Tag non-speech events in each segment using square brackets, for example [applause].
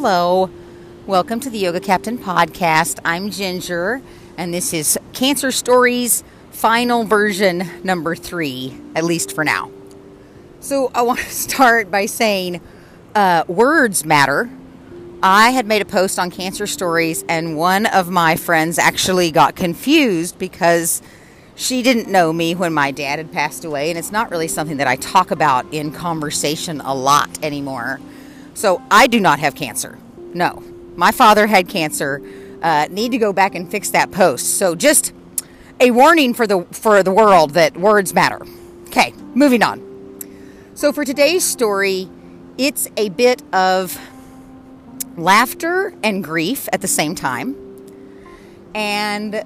Hello. Welcome to the Yoga Captain podcast. I'm Ginger, and this is Cancer Stories final version number three, at least for now. So, I want to [laughs] start by saying uh, words matter. I had made a post on Cancer Stories, and one of my friends actually got confused because she didn't know me when my dad had passed away, and it's not really something that I talk about in conversation a lot anymore. So, I do not have cancer. No, my father had cancer. Uh, need to go back and fix that post. So just a warning for the for the world that words matter. Okay, moving on. So for today's story, it's a bit of laughter and grief at the same time. And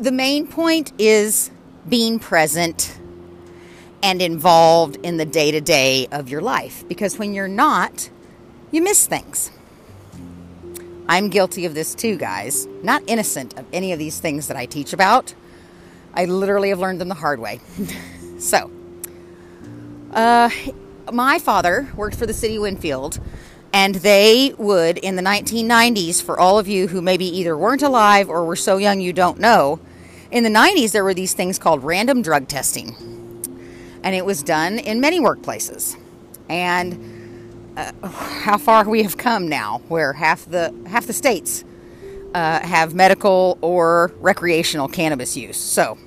the main point is being present and involved in the day to day of your life. Because when you're not, you miss things. I'm guilty of this too, guys. Not innocent of any of these things that I teach about. I literally have learned them the hard way. [laughs] so, uh, my father worked for the city of Winfield, and they would, in the 1990s, for all of you who maybe either weren't alive or were so young you don't know, in the 90s there were these things called random drug testing. And it was done in many workplaces. And uh, how far we have come now, where half the half the states uh, have medical or recreational cannabis use. So,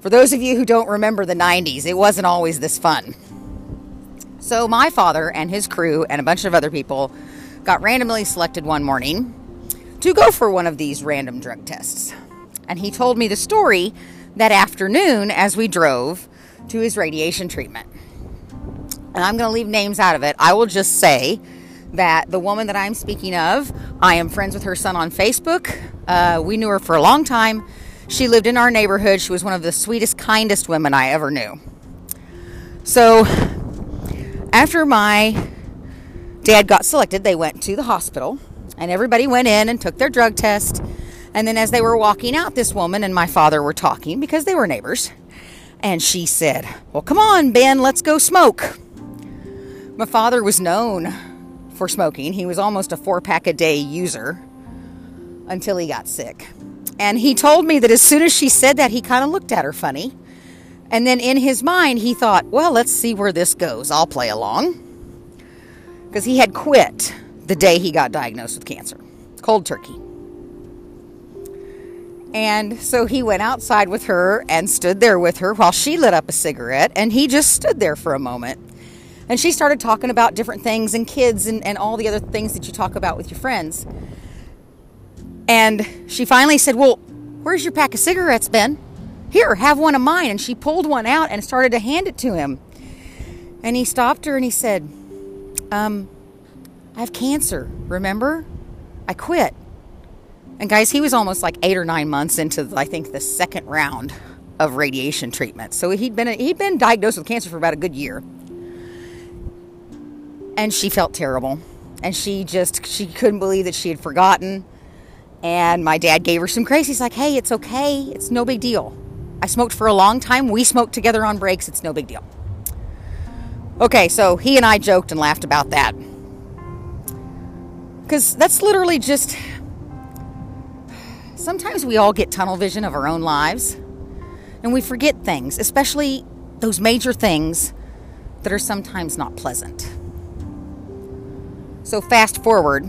for those of you who don't remember the 90s, it wasn't always this fun. So, my father and his crew and a bunch of other people got randomly selected one morning to go for one of these random drug tests. And he told me the story that afternoon as we drove to his radiation treatment and I'm going to leave names out of it. I will just say that the woman that I'm speaking of, I am friends with her son on Facebook. Uh, we knew her for a long time. She lived in our neighborhood. She was one of the sweetest, kindest women I ever knew. So, after my dad got selected, they went to the hospital, and everybody went in and took their drug test. And then, as they were walking out, this woman and my father were talking because they were neighbors. And she said, Well, come on, Ben, let's go smoke. My father was known for smoking. He was almost a four pack a day user until he got sick. And he told me that as soon as she said that, he kind of looked at her funny. And then in his mind, he thought, well, let's see where this goes. I'll play along. Because he had quit the day he got diagnosed with cancer. Cold turkey. And so he went outside with her and stood there with her while she lit up a cigarette. And he just stood there for a moment. And she started talking about different things and kids and, and all the other things that you talk about with your friends. And she finally said, Well, where's your pack of cigarettes, Ben? Here, have one of mine. And she pulled one out and started to hand it to him. And he stopped her and he said, Um, I have cancer, remember? I quit. And guys, he was almost like eight or nine months into, I think, the second round of radiation treatment. So he'd been he'd been diagnosed with cancer for about a good year and she felt terrible. And she just she couldn't believe that she had forgotten. And my dad gave her some grace. He's like hey it's okay. It's no big deal. I smoked for a long time. We smoked together on breaks. It's no big deal. Okay so he and i joked and laughed about that. Because that's literally just sometimes we all get tunnel vision of our own lives and we forget things especially those major things that are sometimes not pleasant so, fast forward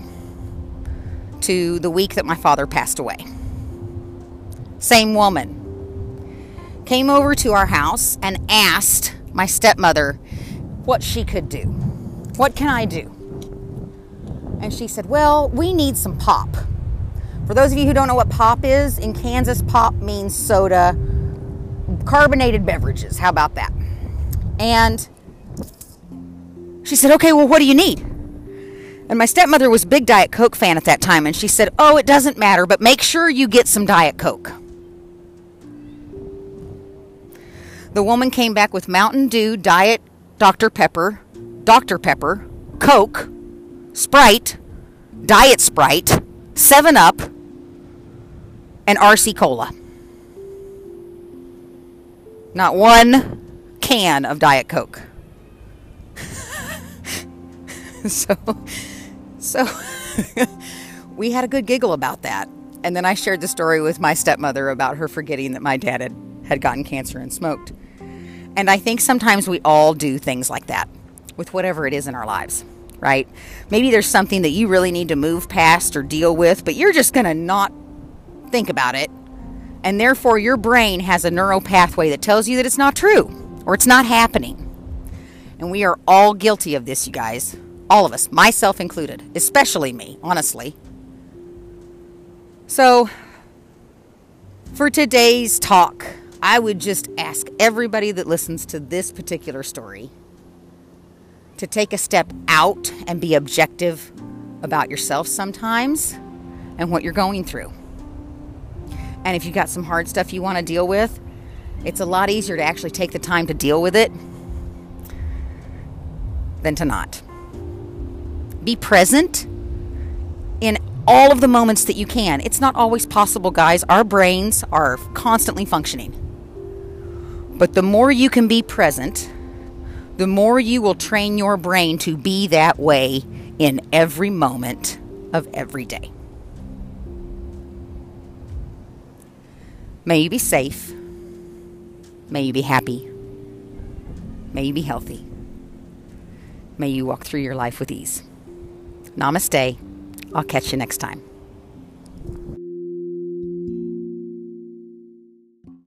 to the week that my father passed away. Same woman came over to our house and asked my stepmother what she could do. What can I do? And she said, Well, we need some pop. For those of you who don't know what pop is, in Kansas, pop means soda, carbonated beverages. How about that? And she said, Okay, well, what do you need? And my stepmother was big Diet Coke fan at that time, and she said, Oh, it doesn't matter, but make sure you get some Diet Coke. The woman came back with Mountain Dew, Diet Dr. Pepper, Dr. Pepper, Coke, Sprite, Diet Sprite, 7 Up, and RC Cola. Not one can of Diet Coke. [laughs] so so [laughs] we had a good giggle about that. And then I shared the story with my stepmother about her forgetting that my dad had, had gotten cancer and smoked. And I think sometimes we all do things like that with whatever it is in our lives, right? Maybe there's something that you really need to move past or deal with, but you're just going to not think about it. And therefore, your brain has a neural pathway that tells you that it's not true or it's not happening. And we are all guilty of this, you guys. All of us, myself included, especially me, honestly. So, for today's talk, I would just ask everybody that listens to this particular story to take a step out and be objective about yourself sometimes and what you're going through. And if you got some hard stuff you want to deal with, it's a lot easier to actually take the time to deal with it than to not. Be present in all of the moments that you can. It's not always possible, guys. Our brains are constantly functioning. But the more you can be present, the more you will train your brain to be that way in every moment of every day. May you be safe. May you be happy. May you be healthy. May you walk through your life with ease. Namaste. I'll catch you next time.